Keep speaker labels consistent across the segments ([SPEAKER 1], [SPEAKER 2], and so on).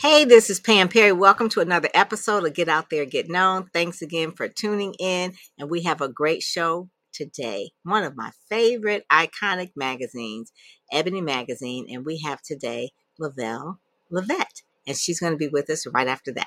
[SPEAKER 1] Hey, this is Pam Perry. Welcome to another episode of Get Out There, Get Known. Thanks again for tuning in. And we have a great show today. One of my favorite iconic magazines, Ebony Magazine. And we have today Lavelle Lavette. And she's going to be with us right after that.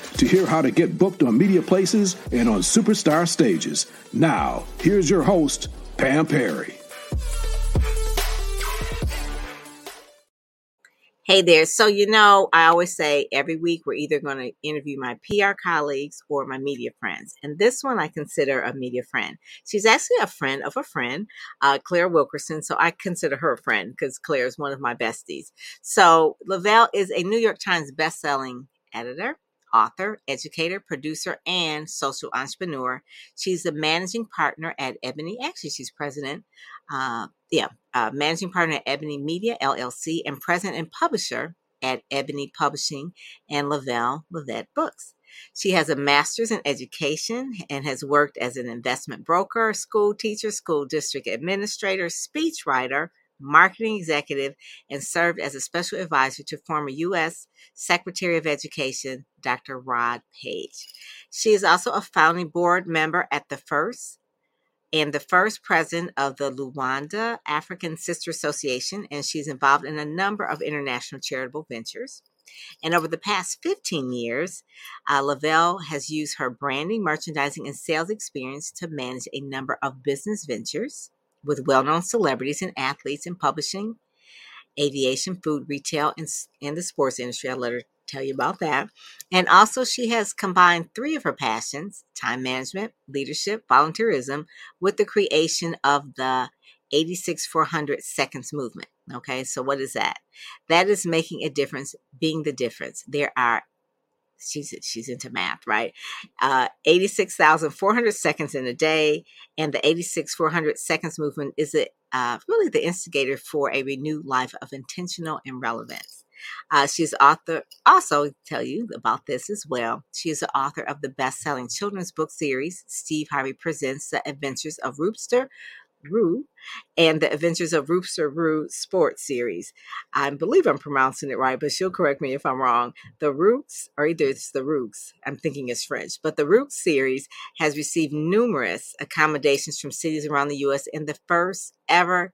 [SPEAKER 2] to hear how to get booked on media places and on superstar stages. Now, here's your host, Pam Perry.
[SPEAKER 1] Hey there. So, you know, I always say every week we're either going to interview my PR colleagues or my media friends. And this one I consider a media friend. She's actually a friend of a friend, uh, Claire Wilkerson. So I consider her a friend because Claire is one of my besties. So, Lavelle is a New York Times bestselling editor author, educator, producer, and social entrepreneur. She's the managing partner at Ebony. Actually, she's president, uh, yeah, uh, managing partner at Ebony Media LLC and president and publisher at Ebony Publishing and Lavelle Lavette Books. She has a master's in education and has worked as an investment broker, school teacher, school district administrator, speechwriter, marketing executive, and served as a special advisor to former U.S. Secretary of Education, Dr. Rod Paige. She is also a founding board member at the first and the first president of the Luanda African Sister Association, and she's involved in a number of international charitable ventures. And over the past 15 years, uh, Lavelle has used her branding, merchandising, and sales experience to manage a number of business ventures with well known celebrities and athletes in publishing, aviation, food, retail, and, and the sports industry. I'll let her tell you about that. And also, she has combined three of her passions time management, leadership, volunteerism with the creation of the 86 400 seconds movement. Okay, so what is that? That is making a difference, being the difference. There are she's she's into math, right? Uh, 86,400 seconds in a day, and the 86 400 seconds movement is it, uh, really the instigator for a renewed life of intentional and relevance. Uh, she's author. Also, tell you about this as well. She is the author of the best-selling children's book series "Steve Harvey Presents: The Adventures of Rooster Roo and the Adventures of Rooster Roo sports series. I believe I'm pronouncing it right, but she'll correct me if I'm wrong. The Roots, or either it's the Rooks, I'm thinking it's French, but the Roots series has received numerous accommodations from cities around the U.S. and the first ever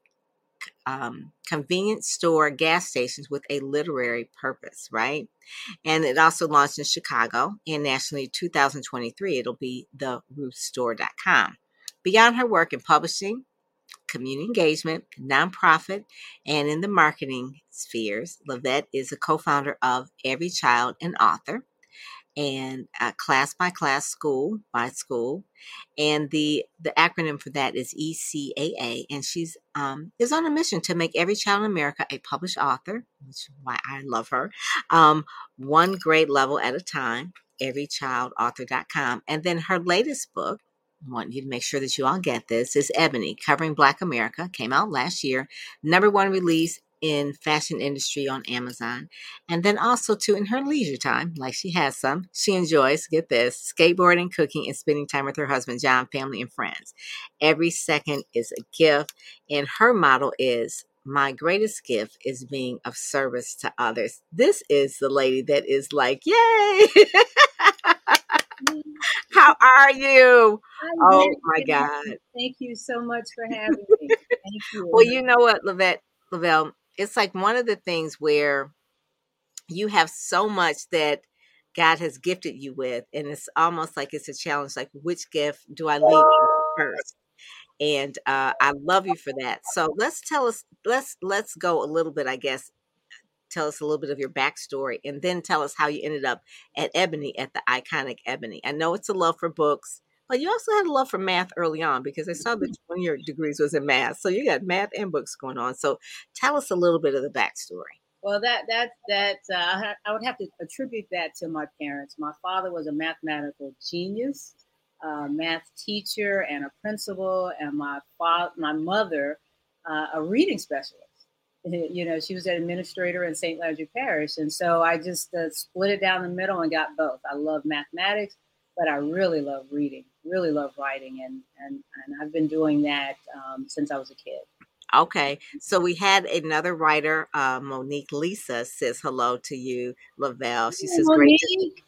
[SPEAKER 1] um, convenience store gas stations with a literary purpose, right? And it also launched in Chicago and nationally 2023. It'll be the rootstore.com. Beyond her work in publishing, community engagement, nonprofit, and in the marketing spheres. Lavette is a co founder of Every Child and Author and class by class school by school and the the acronym for that is ECAA and she's um, is on a mission to make every child in America a published author which is why I love her um, one grade level at a time everychildauthor.com and then her latest book want you to make sure that you all get this is Ebony, Covering Black America, came out last year, number one release in fashion industry on Amazon. And then also too in her leisure time, like she has some, she enjoys, get this, skateboarding, cooking, and spending time with her husband, John, family, and friends. Every second is a gift. And her motto is my greatest gift is being of service to others. This is the lady that is like, yay! How are you?
[SPEAKER 3] I'm
[SPEAKER 1] oh my God.
[SPEAKER 3] Thank you so much for having me. Thank you.
[SPEAKER 1] well, you know what, Lavette, Lavelle, it's like one of the things where you have so much that God has gifted you with, and it's almost like it's a challenge. Like, which gift do I lead first? And uh, I love you for that. So let's tell us. Let's let's go a little bit, I guess, tell us a little bit of your backstory and then tell us how you ended up at Ebony at the iconic Ebony. I know it's a love for books, but you also had a love for math early on because I saw that mm-hmm. one of your degrees was in math. So you got math and books going on. So tell us a little bit of the backstory.
[SPEAKER 3] Well, that that that uh, I would have to attribute that to my parents. My father was a mathematical genius, uh, math teacher, and a principal, and my father, my mother, uh, a reading specialist. You know, she was an administrator in St. Landry Parish, and so I just uh, split it down the middle and got both. I love mathematics, but I really love reading, really love writing, and and and I've been doing that um, since I was a kid.
[SPEAKER 1] Okay, so we had another writer, uh, Monique Lisa, says hello to you, Lavelle. She says,
[SPEAKER 3] Monique.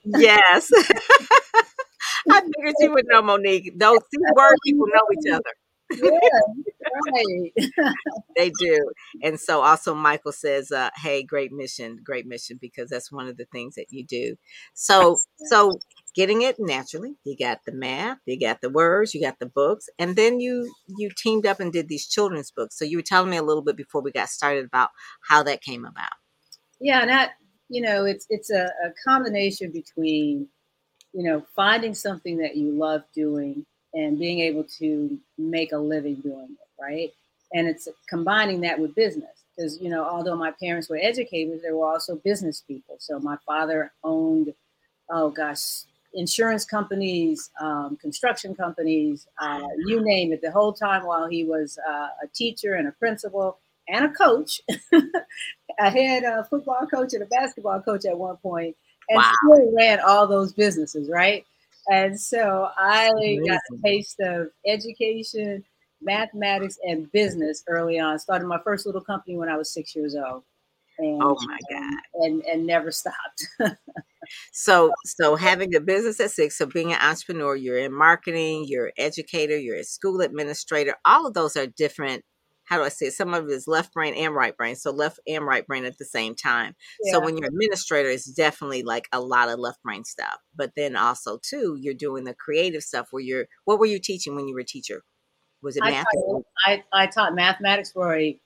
[SPEAKER 1] "Great." To- yes, I figured you would know Monique. Those these word people know each other.
[SPEAKER 3] Yeah, right.
[SPEAKER 1] they do. And so also Michael says, uh, hey, great mission, great mission, because that's one of the things that you do. So so getting it naturally, you got the math, you got the words, you got the books, and then you you teamed up and did these children's books. So you were telling me a little bit before we got started about how that came about.
[SPEAKER 3] Yeah, and that you know, it's it's a, a combination between, you know, finding something that you love doing and being able to make a living doing it, right? And it's combining that with business because you know, although my parents were educators, they were also business people. So my father owned, oh gosh, insurance companies, um, construction companies, uh, you name it. The whole time while he was uh, a teacher and a principal and a coach, a head uh, football coach and a basketball coach at one point, and
[SPEAKER 1] Wow.
[SPEAKER 3] still ran all those businesses, right? And so I got a taste of education, mathematics, and business early on. Started my first little company when I was six years old. And,
[SPEAKER 1] Oh my God.
[SPEAKER 3] um, and and never stopped.
[SPEAKER 1] So so having a business at six, so being an entrepreneur, you're in marketing, you're an educator, you're a school administrator. All of those are different. How do I say it? Some of it is left brain and right brain. So left and right brain at the same time. So when you're administrator, it's definitely like a lot of left brain stuff. But then also too, you're doing the creative stuff where you're what were you teaching when you were a teacher? Was it
[SPEAKER 3] I
[SPEAKER 1] math?
[SPEAKER 3] taught, I, I taught mathematics for a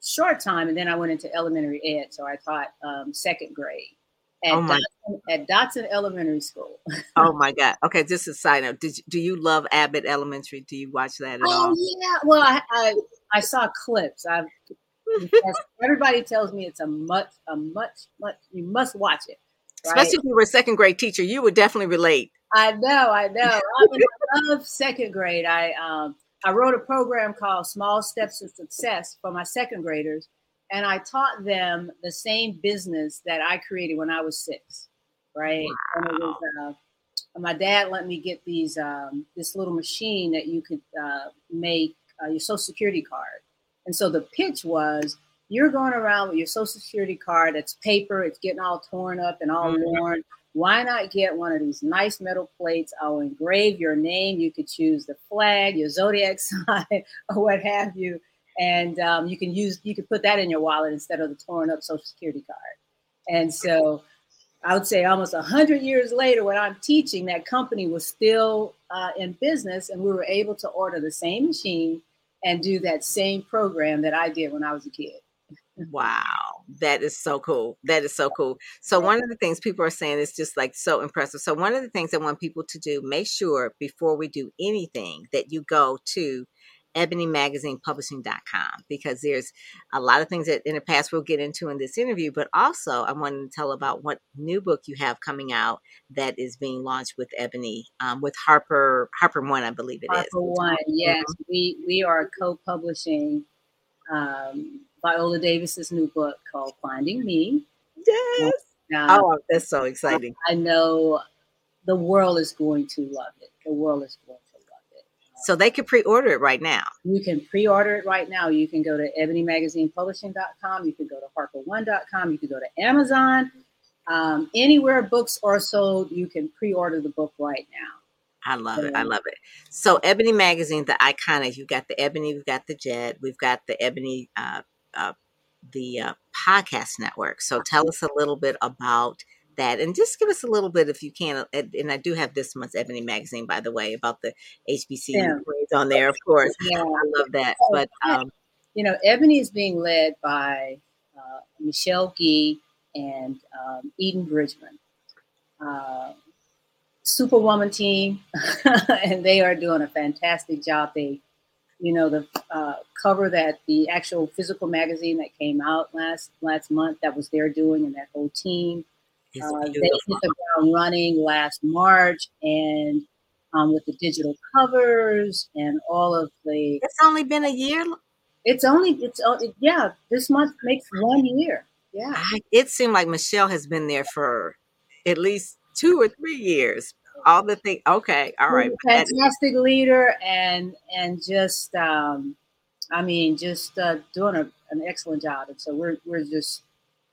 [SPEAKER 3] short time, and then I went into elementary ed. So I taught um, second grade at,
[SPEAKER 1] Oh
[SPEAKER 3] Dotson, at Dotson Elementary School.
[SPEAKER 1] Oh my God. Okay, just a side note. Did you, do you love Abbott Elementary? Do you watch that at
[SPEAKER 3] Oh
[SPEAKER 1] all?
[SPEAKER 3] yeah, well I, I I saw clips. I've everybody tells me it's a much a much much you must watch it. Right?
[SPEAKER 1] Especially if you were a second grade teacher, you would definitely relate.
[SPEAKER 3] I know, I know. I, mean, I love second grade. I um I wrote a program called Small Steps to Success for my second graders, and I taught them the same business that I created when I was six. Right, and it was. Uh, my dad let me get these um, this little machine that you could uh, make uh, your social security card. And so the pitch was you're going around with your social security card that's paper, it's getting all torn up and all
[SPEAKER 1] Mhm.
[SPEAKER 3] worn. Why not get one of these nice metal plates? I'll engrave your name. You could choose the flag, your zodiac sign, or what have you. And um, you can use you could put that in your wallet instead of the torn up social security card. And so I would say almost 100 years later, when I'm teaching, that company was still uh, in business and we were able to order the same machine and do that same program that I did when I was a kid.
[SPEAKER 1] Wow, that is so cool. That is so cool. So one of the things people are saying is just like so impressive. So one of the things I want people to do, make sure before we do anything that you go to ebonymagazinepublishing.com because there's a lot of things that in the past we'll get into in this interview, but also I wanted to tell about what new book you have coming out that is being launched with Ebony, um, with Harper Harper One, I believe it is.
[SPEAKER 3] Harper One, yes, we we are co-publishing um, Viola Davis's new book called Finding Me.
[SPEAKER 1] Yes. Oh, that's so exciting.
[SPEAKER 3] I know the world is going to love it. The world is going to love it.
[SPEAKER 1] So they could pre-order it right now.
[SPEAKER 3] You can pre-order it right now. You can go to ebonymagazinepublishing.com. You can go to harper1.com. You can go to Amazon. Um, anywhere books are sold, you can pre-order the book right now.
[SPEAKER 1] I love it. I love it. So Ebony Magazine, the iconic, you've got the Ebony, we've got the Jet, we've got the Ebony, uh, uh, the uh, podcast network. So tell us a little bit about that and just give us a little bit if you can. And and I do have this month's Ebony Magazine, by the way, about the hbcu
[SPEAKER 3] Yeah.
[SPEAKER 1] on there, of course.
[SPEAKER 3] Yeah.
[SPEAKER 1] I love that.
[SPEAKER 3] Oh,
[SPEAKER 1] But um,
[SPEAKER 3] You know, Ebony is being led by uh, Michelle Ghee and um, Eden Bridgeman. Uh, Superwoman team, and they are doing a fantastic job. They you know, the uh, cover that the actual physical magazine that came out last last month that was their doing and that whole team. Uh, they hit the ground running last March and um, with the digital covers and all of the.
[SPEAKER 1] It's only been a year.
[SPEAKER 3] It's only it's yeah. This month makes one year. Yeah. I,
[SPEAKER 1] it seemed like Michelle has been there for at least two or three years. All the things. Okay. All right.
[SPEAKER 3] Fantastic leader and and just um, I mean just uh, doing a, an excellent job. And so we're we're just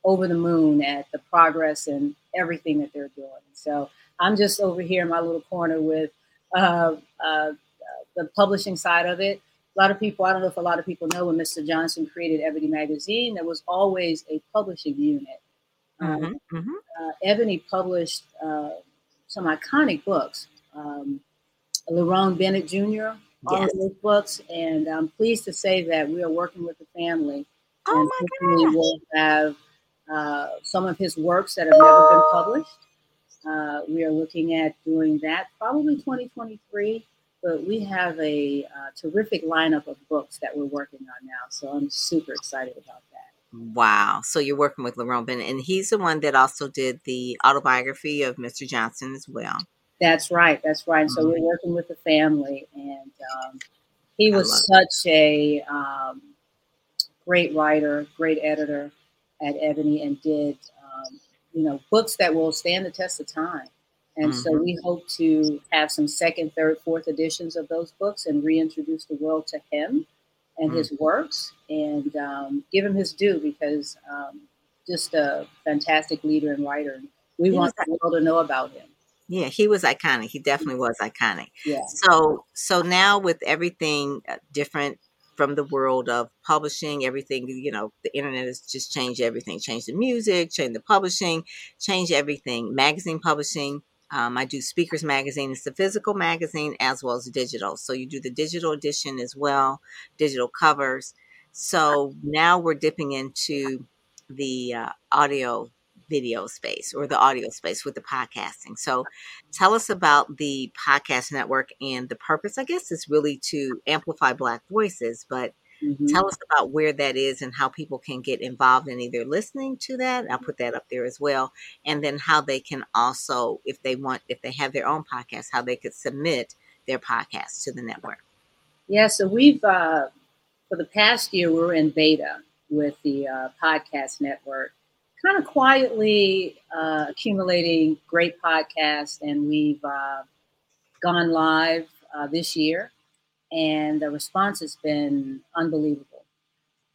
[SPEAKER 3] over the moon at the progress and everything that they're doing. So I'm just over here in my little corner with uh, uh, the publishing side of it. A lot of people, I don't know if a lot of people know, when Mr. Johnson created Ebony Magazine, there was always a publishing unit. Um, mm-hmm, mm-hmm. Uh, Ebony published uh, some iconic books. Um, Lerone Bennett Jr., all yes. of those books, and I'm pleased to say that we are working with the family.
[SPEAKER 1] Oh and my
[SPEAKER 3] God. We'll have uh, some of his works that have never been published. Uh, we are looking at doing that probably 2023, but we have a uh, terrific lineup of books that we're working on now. So I'm super excited about that.
[SPEAKER 1] Wow. So you're working with Lerone Bennett, and he's the one that also did the autobiography of Mr. Johnson as well.
[SPEAKER 3] That's right. That's right. Mm-hmm. So we're mm-hmm. working with the family, and um, he was such a um, great writer, great editor at Ebony, and did um, you know, books that will stand the test of time. And mm-hmm. so we hope to have some second, third, fourth editions of those books and reintroduce the world to him and mm-hmm. his works and um, give him his due because um, just a fantastic leader and writer. We he want the world to know about him.
[SPEAKER 1] Yeah, he was iconic. He definitely was iconic.
[SPEAKER 3] Yeah.
[SPEAKER 1] So so now with everything uh, different from the world of publishing everything you know the internet has just changed everything. Changed the music changed the publishing changed everything. Magazine publishing um, i do speakers magazine it's the physical magazine as well as digital. So you do the digital edition as well digital covers. So now we're dipping into the uh, audio video space or the audio space with the podcasting. So tell us about the podcast network and the purpose, I guess, is really to amplify Black voices, but mm-hmm. tell us about where that is and how people can get involved in either listening to that. I'll put that up there as well. And then how they can also, if they want, if they have their own podcast, how they could submit their podcast to the network.
[SPEAKER 3] Yeah, so we've, uh, for the past year, we're in beta with the uh, podcast network kind of quietly uh, accumulating great podcasts, and we've uh, gone live uh, this year, and the response has been unbelievable.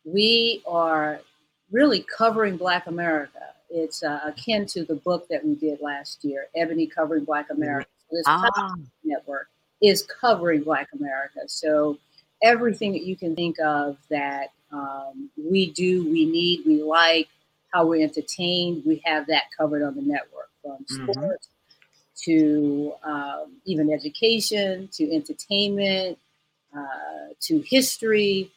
[SPEAKER 3] We are really covering Black America. It's uh, akin to the book that we did last year, Ebony Covering Black America. So this ah. network is covering Black America. So everything that you can think of that um, we do, we need, we like, how we're entertained. We have that covered on the network from mm-hmm. sports to um, even education to entertainment uh, to history,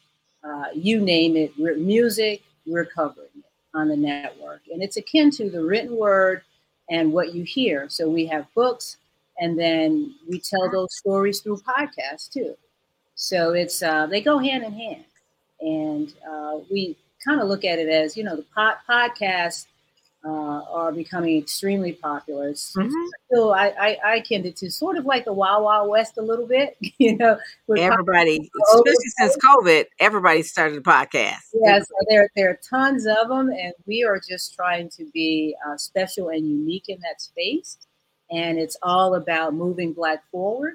[SPEAKER 3] uh, you name it. We're, music, we're covering it on the network. And it's akin to the written word and what you hear. So we have books, and then we tell those stories through podcasts too. So it's uh, they go hand in hand, and uh, we kind of look at it as you know the pod, podcasts uh, are becoming extremely popular. It's mm-hmm. still I, I I it to sort of like the Wild Wild West a little bit. You know,
[SPEAKER 1] everybody, especially since COVID, everybody started a podcast.
[SPEAKER 3] Yeah, so there there are tons of them, and we are just trying to be uh, special and unique in that space. And it's all about moving Black forward.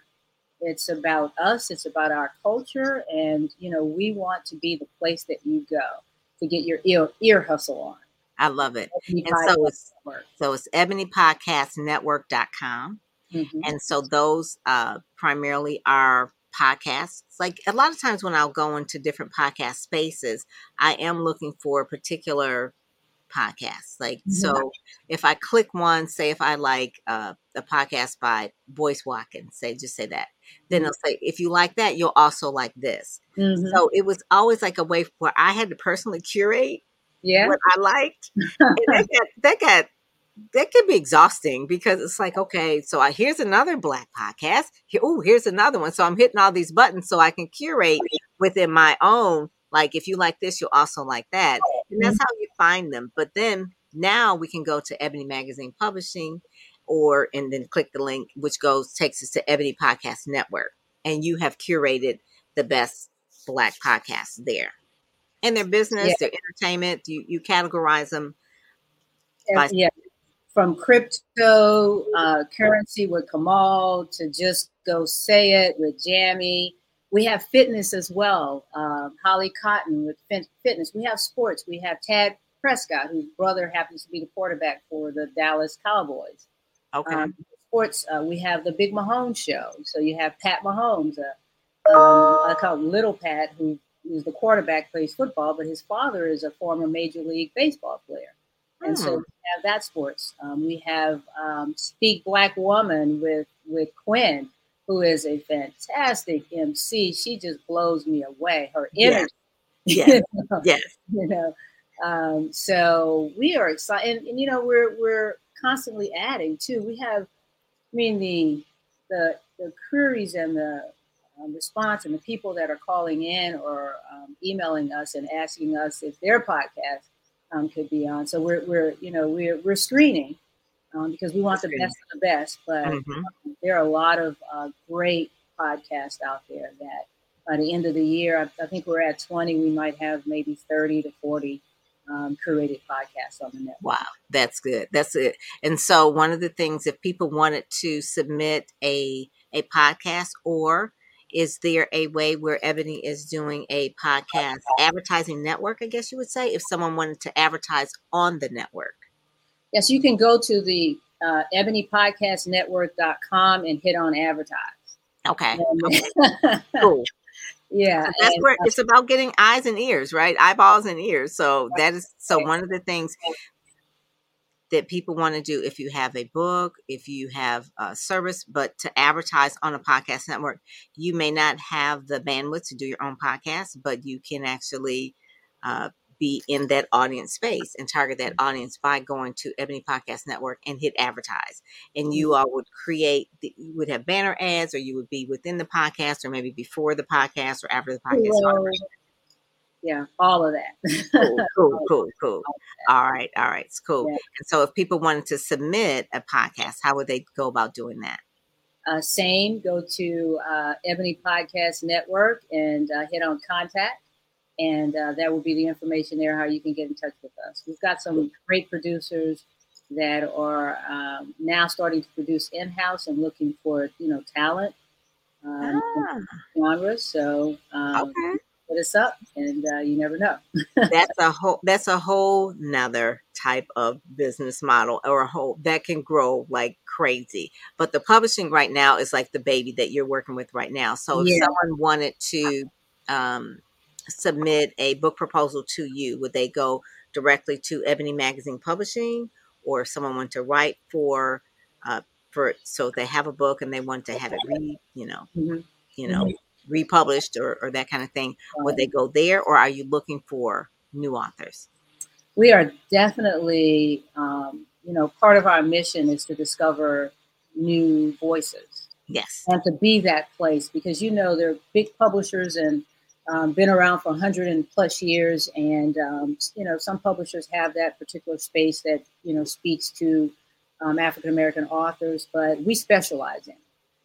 [SPEAKER 3] It's about us. It's about our culture, and you know, we want to be the place that you go to get your ear, ear hustle on.
[SPEAKER 1] I love it. Ebony and so it's, so it's ebonypodcastnetwork.com. Mm-hmm. And so those uh, primarily are podcasts. Like a lot of times when I'll go into different podcast spaces, I am looking for a particular podcast. Like, mm-hmm. so if I click one, say if I like uh, a podcast by Boyce Watkins, say, just say that, then mm-hmm. it'll say, if you like that, you'll also like this. Mm-hmm. So it was always like a way where I had to personally curate
[SPEAKER 3] yeah.
[SPEAKER 1] what I liked. and that got, that got that can be exhausting because it's like, okay, so I, here's another black podcast. Here, oh, here's another one. So I'm hitting all these buttons so I can curate within my own, like if you like this, you'll also like that. And that's how you find them. But then now we can go to Ebony Magazine Publishing or and then click the link which goes takes us to Ebony Podcast Network. And you have curated the best black podcasts there. And their business,
[SPEAKER 3] Yeah.
[SPEAKER 1] their entertainment, you you categorize them. By-
[SPEAKER 3] yeah, from crypto uh, currency with Kamal to just go say it with Jamie. We have fitness as well. Um, Holly Cotton with fit- fitness. We have sports. We have Tad Prescott, whose brother happens to be the quarterback for the Dallas Cowboys.
[SPEAKER 1] Okay.
[SPEAKER 3] Um, sports. Uh, we have the Big Mahomes show. So you have Pat Mahomes. Uh, um, I call him Little Pat, who is the quarterback, plays football, but his father is a former Major League Baseball player. And so
[SPEAKER 1] Hmm.
[SPEAKER 3] we have that sports. Um, we have um, Speak Black Woman with with Quinn, who is a fantastic MC. She just blows me away. Her energy.
[SPEAKER 1] Yes. yes.
[SPEAKER 3] you know. Um, so we are excited, and, and, you know we're we're constantly adding too. We have, I mean the the the queries and the um, response and the people that are calling in or um, emailing us and asking us if their podcast um, could be on. So we're we're you know we're we're screening um, because we want the best of the best, but
[SPEAKER 1] Mhm.
[SPEAKER 3] there are a lot of uh, great podcasts out there that by the end of the year, I, I think we're at 20, we might have maybe 30 to 40 um, curated podcasts on the network.
[SPEAKER 1] Wow, that's good. That's it. And so one of the things if people wanted to submit a a podcast or is there a way where Ebony is doing a podcast advertising network, I guess you would say, if someone wanted to advertise on the network?
[SPEAKER 3] Yes, you can go to the uh, ebonypodcastnetwork.com and hit on advertise.
[SPEAKER 1] Okay.
[SPEAKER 3] And-
[SPEAKER 1] Cool.
[SPEAKER 3] yeah.
[SPEAKER 1] So that's
[SPEAKER 3] and,
[SPEAKER 1] where it's about getting eyes and ears, right? Eyeballs and ears. So that is so one of the things that people want to do if you have a book, if you have a service, but to advertise on a podcast network, you may not have the bandwidth to do your own podcast, but you can actually uh, be in that audience space and target that audience by going to Ebony Podcast Network and hit advertise. And you all would create, the, you would have banner ads, or you would be within the podcast, or maybe before the podcast or after the podcast.
[SPEAKER 3] Hello. yeah, all of that.
[SPEAKER 1] cool, cool, cool, cool. All right, all right, it's cool.
[SPEAKER 3] Yeah.
[SPEAKER 1] And so, if people wanted to submit a podcast, how would they go about doing that?
[SPEAKER 3] Uh, same, go to uh, Ebony Podcast Network and uh, hit on contact. And uh, that will be the information there how you can get in touch with us. We've got some great producers that are um, now starting to produce in house and looking for you know talent um,
[SPEAKER 1] Ah,
[SPEAKER 3] genres. So um,
[SPEAKER 1] okay,
[SPEAKER 3] hit us up, and uh, you never know.
[SPEAKER 1] that's a whole that's a whole nother type of business model, or a whole that can grow like crazy. But the publishing right now is like the baby that you're working with right now. So, if
[SPEAKER 3] Yeah.
[SPEAKER 1] someone wanted to um, submit a book proposal to you, would they go directly to Ebony Magazine Publishing, or if someone wanted to write for uh, for so they have a book and they want to have it read, you know,
[SPEAKER 3] Mhm.
[SPEAKER 1] you know, republished or, or that kind of thing, would they go there, or are you looking for new authors?
[SPEAKER 3] we are definitely, um, you know, part of our mission is to discover new voices
[SPEAKER 1] Yes.
[SPEAKER 3] and to be that place because you know there are big publishers and um, been around for 100 and plus years and um, you know some publishers have that particular space that you know speaks to um, african american authors but we specialize in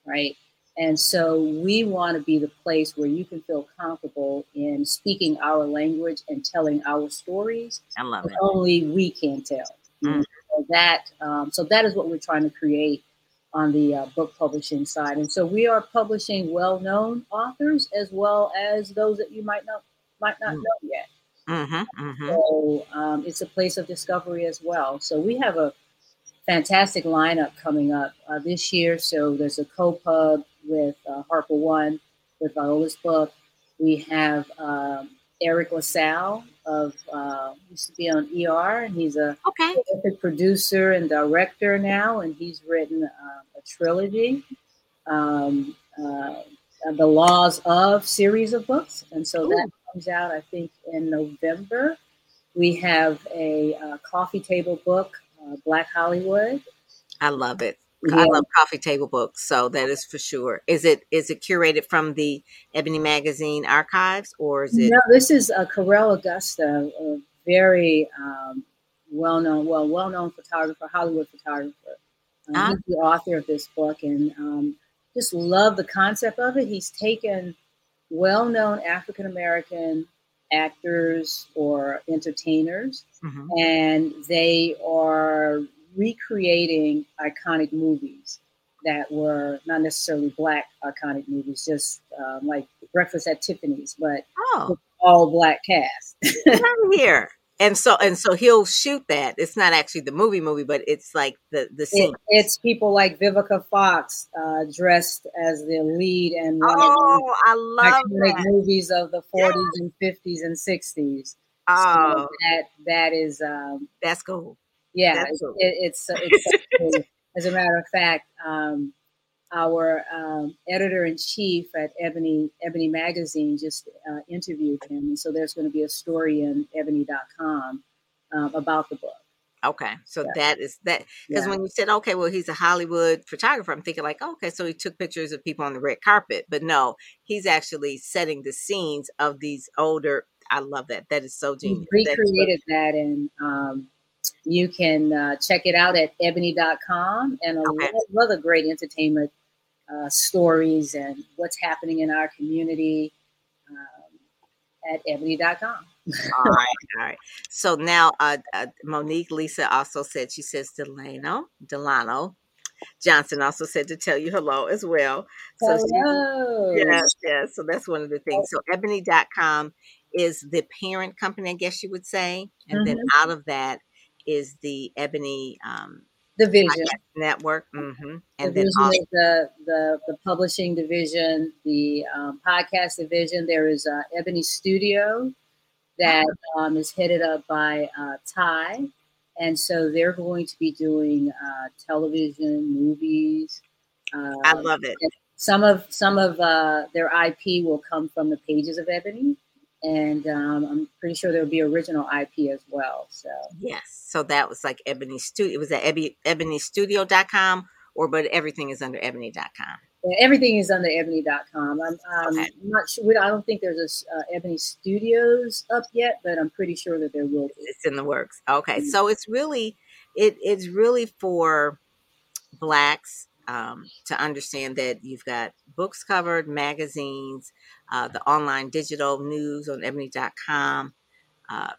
[SPEAKER 3] right and so we want to be the place where you can feel comfortable in speaking our language and telling our stories
[SPEAKER 1] I love
[SPEAKER 3] that
[SPEAKER 1] it.
[SPEAKER 3] only we can tell.
[SPEAKER 1] Mm.
[SPEAKER 3] So that um, so that is what we're trying to create on the uh, book publishing side, and so we are publishing well-known authors as well as those that you might not might not
[SPEAKER 1] Mm.
[SPEAKER 3] know yet.
[SPEAKER 1] Mm-hmm, mm-hmm.
[SPEAKER 3] So um, it's a place of discovery as well. So we have a fantastic lineup coming up uh, this year. So there's a co-pub with uh, Harper One with Viola's book. We have um, Eric LaSalle of uh, used to be on ER, and he's a
[SPEAKER 1] Okay.
[SPEAKER 3] producer and director now, and he's written uh, a trilogy, um, uh, the Laws of series of books, and so that comes out, I think, in November. We have a uh, coffee table book, uh, Black Hollywood.
[SPEAKER 1] I love it. Yeah. I love coffee table books, so that is for sure. Is it is it curated from the Ebony Magazine archives, or is it?
[SPEAKER 3] No, this is uh, Carell Augustus, a very um, well known, well well known photographer, Hollywood photographer. Um, ah. He's the author of this book, and um, just love the concept of it. He's taken well known African American actors or entertainers, mm-hmm. and they are recreating iconic movies that were not necessarily black iconic movies, just um, like Breakfast at Tiffany's, but oh. all black cast.
[SPEAKER 1] here and so and so he'll shoot that. It's not actually the movie movie, but it's like the the scene. It,
[SPEAKER 3] it's people like Vivica Fox uh, dressed as the lead and
[SPEAKER 1] oh, I love that.
[SPEAKER 3] movies of the forties yeah. and fifties and sixties. Oh, so that that is um,
[SPEAKER 1] that's cool.
[SPEAKER 3] Yeah. It, it's it's as a matter of fact. Um, our um, editor in chief at Ebony Ebony Magazine just uh, interviewed him, and so there's going to be a story in Ebony.com um, about the book.
[SPEAKER 1] Okay, so yeah. that is that because yeah. when you said okay, well he's a Hollywood photographer, I'm thinking like okay, so he took pictures of people on the red carpet, but no, he's actually setting the scenes of these older. I love that. That is so genius.
[SPEAKER 3] He recreated that, and um, you can uh, check it out at ebony.com and a okay. lot of other great entertainment uh, stories and what's happening in our community um, at ebony.com.
[SPEAKER 1] all right, all right. So now, uh, uh, Monique Lisa also said she says Delano, Delano Johnson also said to tell you hello as well.
[SPEAKER 3] So hello.
[SPEAKER 1] She, yes, yes. So that's one of the things. So ebony.com is the parent company, I guess you would say, and mm-hmm. then out of that is the Ebony um,
[SPEAKER 3] the Vision.
[SPEAKER 1] Network mm-hmm.
[SPEAKER 3] and then also- the, the the publishing division the um, podcast division. There is uh, ebony studio that uh-huh. um, is headed up by uh, ty. And so they're going to be doing uh, television movies
[SPEAKER 1] i um, love it.
[SPEAKER 3] some of some of uh, their ip will come from the pages of ebony and um, I'm pretty sure there'll be original IP as well. So
[SPEAKER 1] yes, so that was like Ebony Studio. It was at Ebony, ebonystudio.com or but everything is under ebony.com.
[SPEAKER 3] Yeah, everything is under ebony.com. I'm, um. I'm not sure. I don't think there's a uh, Ebony Studios up yet, but I'm pretty sure that there will be.
[SPEAKER 1] It's in the works. Okay, mm-hmm. so it's really it it's really for blacks um, to understand that you've got books covered, magazines, uh, the online digital news on ebony.com, uh,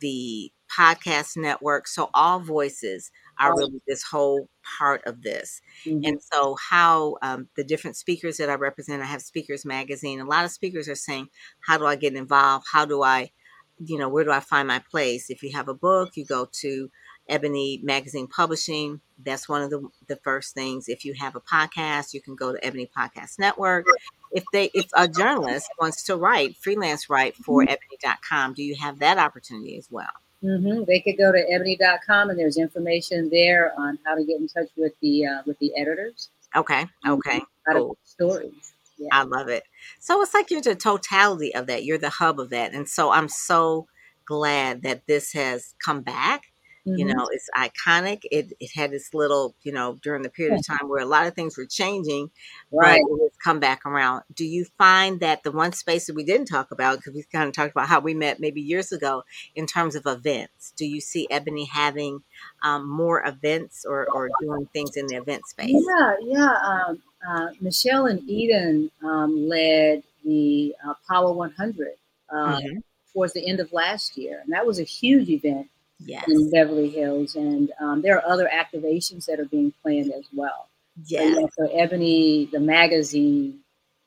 [SPEAKER 1] the podcast network. So all voices are really this whole part of this. Mm-hmm. And so how um, the different speakers that I represent, I have Speakers Magazine. A lot of speakers are saying, how do I get involved? How do I, you know, where do I find my place? If you have a book, you go to Ebony Magazine Publishing. That's one of the, the first things. If you have a podcast, you can go to Ebony Podcast Network. If they if a journalist wants to write, freelance write for mm-hmm. ebony.com, do you have that opportunity as well?
[SPEAKER 3] Mm-hmm. They could go to ebony.com and there's information there on how to get in touch with the uh, with the editors.
[SPEAKER 1] Okay. Okay.
[SPEAKER 3] How cool. stories.
[SPEAKER 1] Yeah. I love it. So it's like you're the totality of that. You're the hub of that. And so I'm so glad that this has come back Mm-hmm. You know, it's iconic. It it had this little, you know, during the period of time where a lot of things were changing, right? But it's come back around. Do you find that the one space that we didn't talk about because we kind of talked about how we met maybe years ago in terms of events? Do you see Ebony having um, more events or or doing things in the event space?
[SPEAKER 3] Yeah, yeah. Um, uh, Michelle and Eden um, led the uh, Power 100 uh, mm-hmm. towards the end of last year, and that was a huge event yes. in Beverly Hills, and um, there are other activations that are being planned as well.
[SPEAKER 1] Yes.
[SPEAKER 3] So, so Ebony, the magazine,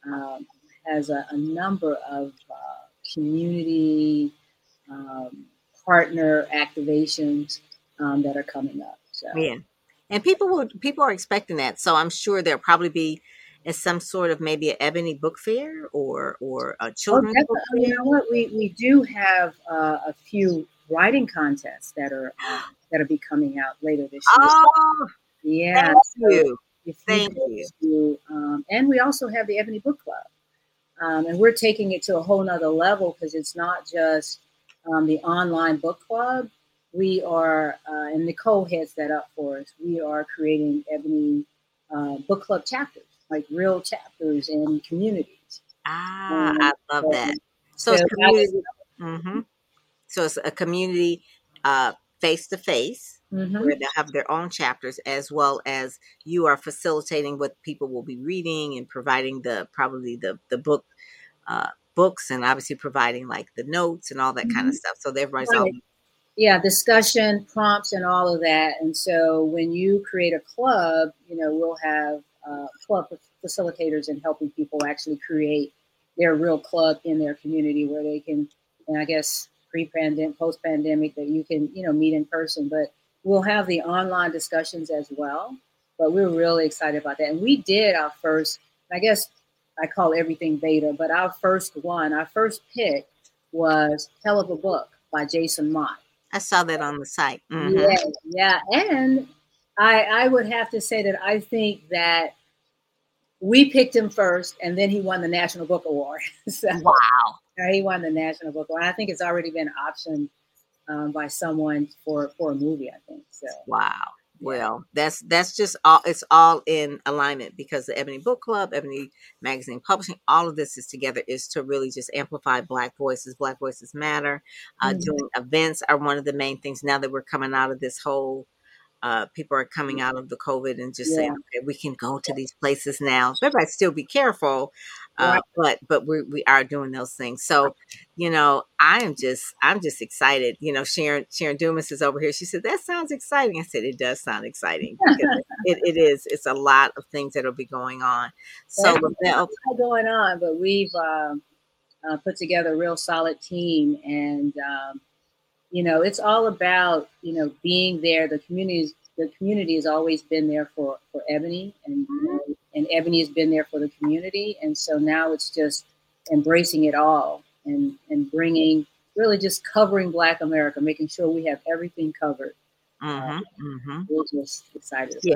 [SPEAKER 3] um, has a, a, number of uh, community um, partner activations um, that are coming up. So.
[SPEAKER 1] Yeah, and people will people are expecting that. So I'm sure there'll probably be as some sort of maybe an ebony book fair or or a oh, children's oh, book fair.
[SPEAKER 3] You know what? We we do have uh, a few writing contests that are uh, that'll be coming out later this year.
[SPEAKER 1] Oh,
[SPEAKER 3] yeah.
[SPEAKER 1] Thank so you. Thank you.
[SPEAKER 3] To, um, and we also have the Ebony Book Club. Um, and we're taking it to a whole nother level because it's not just um, the online book club. we are, uh, and Nicole heads that up for us. We are creating Ebony uh, book club chapters, like real chapters in communities.
[SPEAKER 1] Ah, um, I love so, that. So, so it's community. Mm-hmm. So it's a community face to face where they have their own chapters as well as you are facilitating what people will be reading and providing the probably the the book uh, books and obviously providing like the notes and all that mm-hmm. kind of stuff so everybody's right. all
[SPEAKER 3] yeah discussion prompts and all of that and so when you create a club you know we'll have uh, club facilitators and helping people actually create their real club in their community where they can and i guess pre-pandemic post-pandemic that you can you know meet in person but we'll have the online discussions as well but we're really excited about that and we did our first i guess i call everything beta but our first one our first pick was hell of a book by jason mott
[SPEAKER 1] I saw that on the site. Mm-hmm.
[SPEAKER 3] Yeah, yeah, and I I would have to say that I think that we picked him first, and then he won the National Book Award.
[SPEAKER 1] so, wow!
[SPEAKER 3] He won the National Book Award. I think it's already been optioned um, by someone for for a movie. I think so.
[SPEAKER 1] Wow. Well, that's that's just all. It's all in alignment because the Ebony Book Club, Ebony Magazine Publishing, all of this is together is to really just amplify Black voices. Black voices matter. Uh, mm-hmm. Doing events are one of the main things now that we're coming out of this whole uh, people are coming out of the COVID and just yeah. saying, okay, we can go to these places now. Everybody still be careful, uh, right. but but we we are doing those things. So, you know, I am just I'm just excited. You know, Sharon Sharon Dumas is over here. She said that sounds exciting. I said it does sound exciting. it, it is. It's a lot of things that'll be going on. So,
[SPEAKER 3] well, going on, but we've um, uh, put together a real solid team and. Um, you know, it's all about you know being there. The community the community has always been there for for Ebony, and know, and Ebony has been there for the community, and so now it's just embracing it all and and bringing really just covering Black America, making sure we have everything covered. Mm-hmm, uh, mm-hmm. We're just excited.
[SPEAKER 1] Yeah,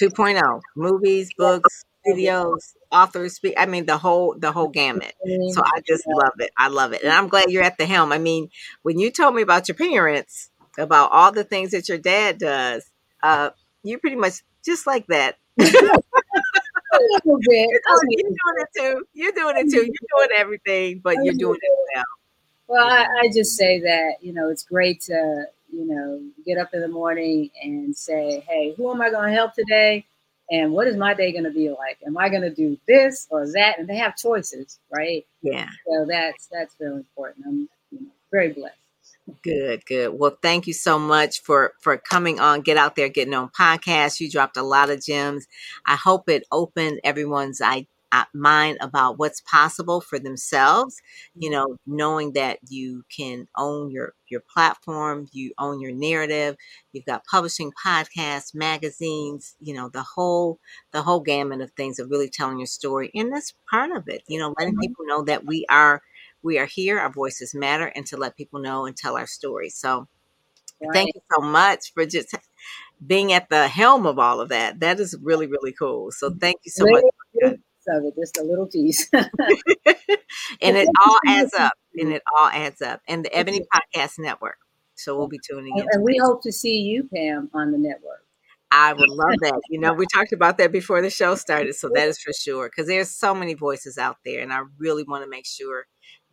[SPEAKER 1] 2.0 movies, books, videos, authors speak. I mean, the whole the whole gamut. So mm-hmm. I just love it. I love it, and I'm glad you're at the helm. I mean, when you told me about your parents, about all the things that your dad does, uh, you pretty much just like that. a little bit. You're doing it too. You're doing it too. Mm-hmm. You're doing everything, but you're doing it mm-hmm. well.
[SPEAKER 3] Well, I, I just say that you know it's great to you know get up in the morning and say, hey, who am I going to help today? And what is my day going to be like? Am i going to do this or that? And they have choices right?
[SPEAKER 1] Yeah.
[SPEAKER 3] So that's that's really important. I'm you know, very blessed.
[SPEAKER 1] Good good. Well thank you so much for for coming on get out there getting on podcast. You dropped a lot of gems. I hope it opened everyone's eye mind about what's possible for themselves you know knowing that you can own your your platform you own your narrative you've got publishing podcasts magazines you know the whole the whole gamut of things of really telling your story and that's part of it you know letting mm-hmm. people know that we are we are here our voices matter and to let people know and tell our story so right. thank you so much for just being at the helm of all of that that is really really cool so thank you so much
[SPEAKER 3] of it, just a little piece.
[SPEAKER 1] and it all adds up. And it all adds up. And the Ebony Podcast Network. So we'll be tuning in.
[SPEAKER 3] And we hope to see you, Pam, on the network.
[SPEAKER 1] I would love that. You know, we talked about that before the show started, so that is for sure. Because there's so many voices out there, and I really want to make sure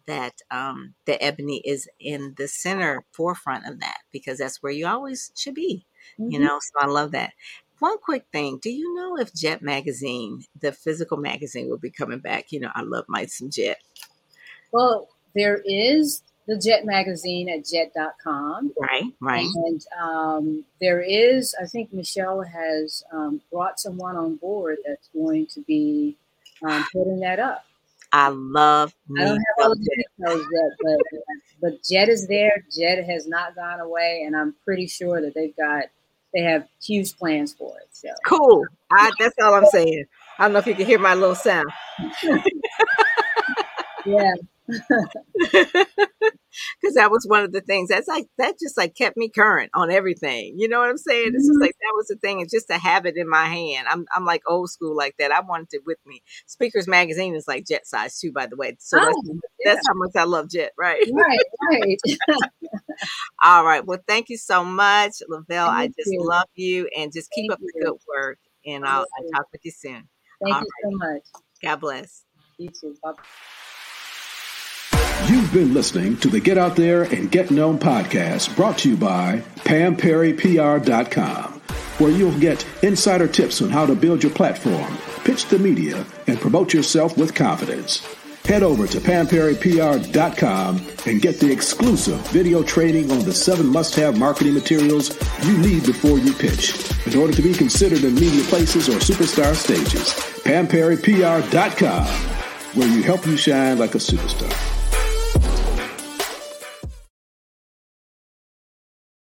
[SPEAKER 1] that um, the Ebony is in the center forefront of that because that's where you always should be. Mm-hmm. You know, so I love that. One quick thing. Do you know if Jet Magazine, the physical magazine, will be coming back? You know, I love my some Jet.
[SPEAKER 3] Well, there is the Jet magazine at jet.com.
[SPEAKER 1] Right, right.
[SPEAKER 3] And um, there is, I think Michelle has um, brought someone on board that's going to be um, putting that up.
[SPEAKER 1] I love.
[SPEAKER 3] I don't have all the details yet, but but Jet is there. Jet has not gone away, and I'm pretty sure that they've got they have huge plans for it. So
[SPEAKER 1] cool. I, that's all I'm saying. I don't know if you can hear my little sound.
[SPEAKER 3] yeah.
[SPEAKER 1] Because that was one of the things that's like that just like kept me current on everything. You know what I'm saying? Mm-hmm. It's just mm-hmm. like that was the thing, It's just to have it in my hand. I'm I'm like old school like that. I wanted it with me. Speakers Magazine is like jet size too, by the way. So oh, that's, yeah. that's how much I love Jet, right?
[SPEAKER 3] Right, right.
[SPEAKER 1] All right. Well, thank you so much, Lavelle.
[SPEAKER 3] Thank
[SPEAKER 1] I just
[SPEAKER 3] you.
[SPEAKER 1] love you and just keep
[SPEAKER 3] Thank
[SPEAKER 1] up the good work. And I'll, I'll talk with you soon.
[SPEAKER 3] Thank
[SPEAKER 1] All
[SPEAKER 3] you so much.
[SPEAKER 1] God bless.
[SPEAKER 3] You too. Bye.
[SPEAKER 2] You've been listening to the Get Out There and Get Known podcast brought to you by PamPerryPR.com, where you'll get insider tips on how to build your platform, pitch the media, and promote yourself with confidence. Head over to PamPerryPR.com and get the exclusive video training on the seven must have marketing materials you need before you pitch in order to be considered in media places or superstar stages. PamPerryPR.com, where you help you shine like a superstar.